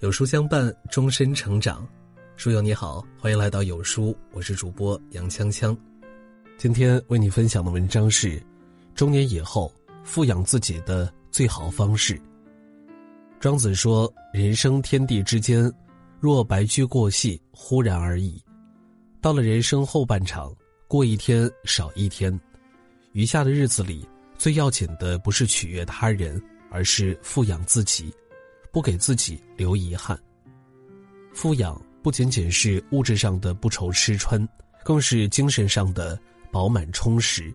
有书相伴，终身成长。书友你好，欢迎来到有书，我是主播杨锵锵。今天为你分享的文章是：中年以后富养自己的最好方式。庄子说：“人生天地之间，若白驹过隙，忽然而已。到了人生后半场，过一天少一天，余下的日子里，最要紧的不是取悦他人，而是富养自己。”不给自己留遗憾。富养不仅仅是物质上的不愁吃穿，更是精神上的饱满充实。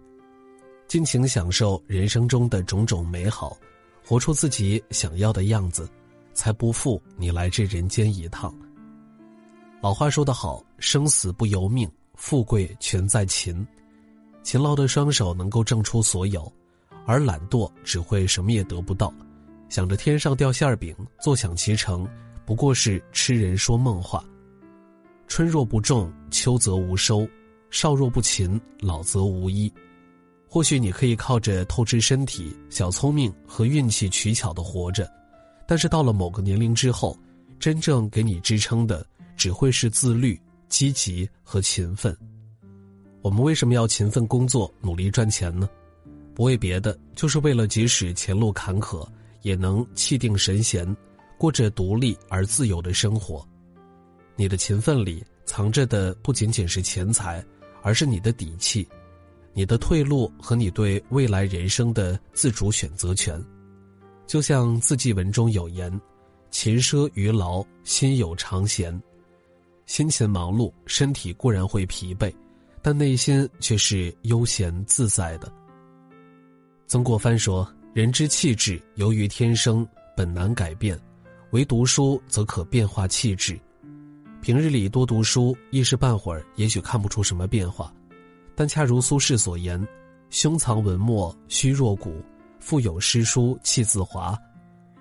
尽情享受人生中的种种美好，活出自己想要的样子，才不负你来这人间一趟。老话说得好：“生死不由命，富贵全在勤。”勤劳的双手能够挣出所有，而懒惰只会什么也得不到。想着天上掉馅儿饼，坐享其成，不过是痴人说梦话。春若不种，秋则无收；少若不勤，老则无依。或许你可以靠着透支身体、小聪明和运气取巧的活着，但是到了某个年龄之后，真正给你支撑的只会是自律、积极和勤奋。我们为什么要勤奋工作、努力赚钱呢？不为别的，就是为了即使前路坎坷。也能气定神闲，过着独立而自由的生活。你的勤奋里藏着的不仅仅是钱财，而是你的底气、你的退路和你对未来人生的自主选择权。就像字迹文中有言：“勤奢于劳，心有常闲。”辛勤忙碌，身体固然会疲惫，但内心却是悠闲自在的。曾国藩说。人之气质由于天生本难改变，唯读书则可变化气质。平日里多读书，一时半会儿也许看不出什么变化，但恰如苏轼所言：“胸藏文墨虚若谷，腹有诗书气自华。”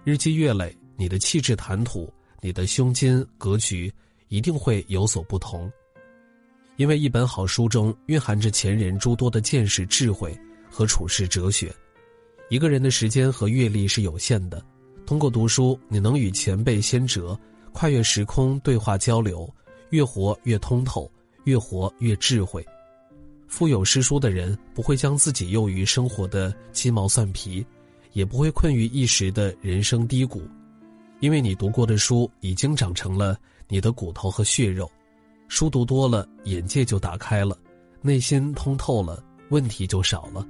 日积月累，你的气质谈吐，你的胸襟格局一定会有所不同。因为一本好书中蕴含着前人诸多的见识、智慧和处世哲学。一个人的时间和阅历是有限的，通过读书，你能与前辈先哲跨越时空对话交流，越活越通透，越活越智慧。富有诗书的人不会将自己囿于生活的鸡毛蒜皮，也不会困于一时的人生低谷，因为你读过的书已经长成了你的骨头和血肉。书读多了，眼界就打开了，内心通透了，问题就少了。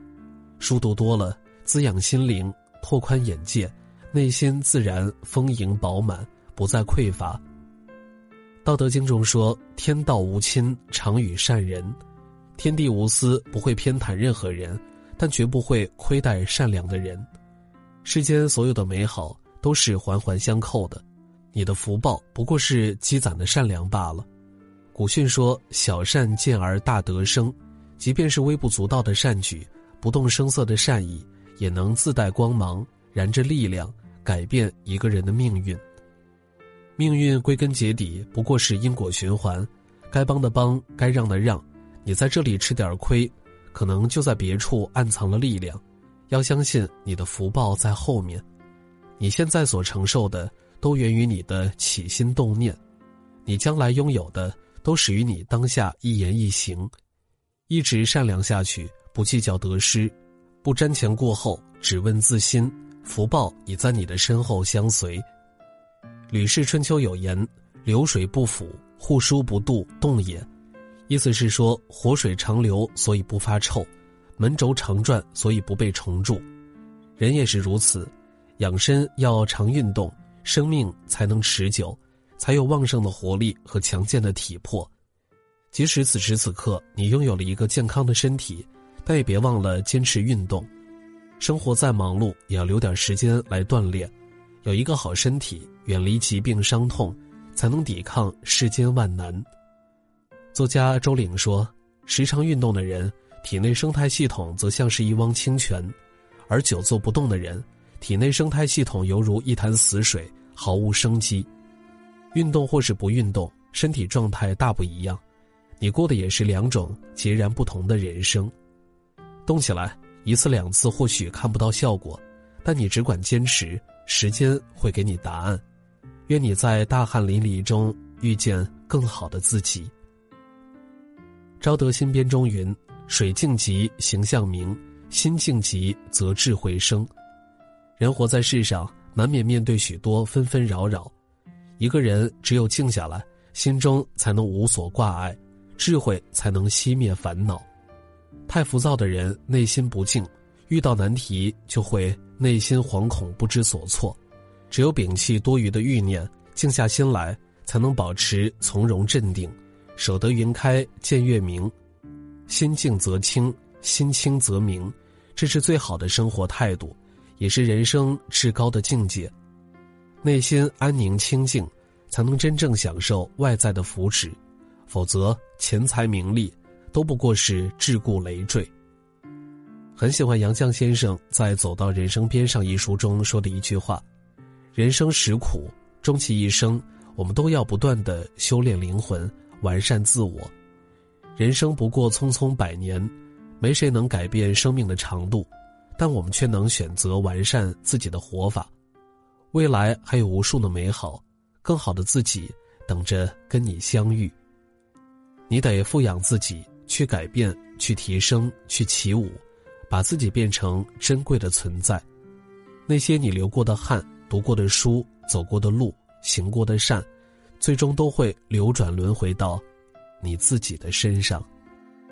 书读多了。滋养心灵，拓宽眼界，内心自然丰盈饱满，不再匮乏。道德经中说：“天道无亲，常与善人。”天地无私，不会偏袒任何人，但绝不会亏待善良的人。世间所有的美好都是环环相扣的，你的福报不过是积攒的善良罢了。古训说：“小善见而大德生。”即便是微不足道的善举，不动声色的善意。也能自带光芒，燃着力量，改变一个人的命运。命运归根结底不过是因果循环，该帮的帮，该让的让。你在这里吃点亏，可能就在别处暗藏了力量。要相信你的福报在后面。你现在所承受的，都源于你的起心动念；你将来拥有的，都始于你当下一言一行。一直善良下去，不计较得失。不瞻前顾后，只问自心，福报已在你的身后相随。《吕氏春秋》有言：“流水不腐，户枢不蠹动也。”意思是说，活水长流，所以不发臭；门轴常转，所以不被虫蛀。人也是如此，养生要常运动，生命才能持久，才有旺盛的活力和强健的体魄。即使此时此刻你拥有了一个健康的身体。但也别忘了坚持运动，生活再忙碌也要留点时间来锻炼。有一个好身体，远离疾病伤痛，才能抵抗世间万难。作家周岭说：“时常运动的人，体内生态系统则像是一汪清泉；而久坐不动的人，体内生态系统犹如一潭死水，毫无生机。运动或是不运动，身体状态大不一样，你过的也是两种截然不同的人生。”动起来，一次两次或许看不到效果，但你只管坚持，时间会给你答案。愿你在大汗淋漓中遇见更好的自己。昭德新编中云：“水静极，形象明；心静极，则智慧生。”人活在世上，难免面对许多纷纷扰扰。一个人只有静下来，心中才能无所挂碍，智慧才能熄灭烦恼。太浮躁的人，内心不静，遇到难题就会内心惶恐不知所措。只有摒弃多余的欲念，静下心来，才能保持从容镇定。守得云开见月明，心静则清，心清则明，这是最好的生活态度，也是人生至高的境界。内心安宁清静，才能真正享受外在的福祉，否则钱财名利都不过是桎梏累赘。很喜欢杨绛先生在《走到人生边上》一书中说的一句话：“人生实苦，终其一生，我们都要不断的修炼灵魂，完善自我。人生不过匆匆百年，没谁能改变生命的长度，但我们却能选择完善自己的活法。”未来还有无数的美好，更好的自己等着跟你相遇。你得富养自己，去改变，去提升，去起舞，把自己变成珍贵的存在。那些你流过的汗、读过的书、走过的路、行过的善，最终都会流转轮回到你自己的身上。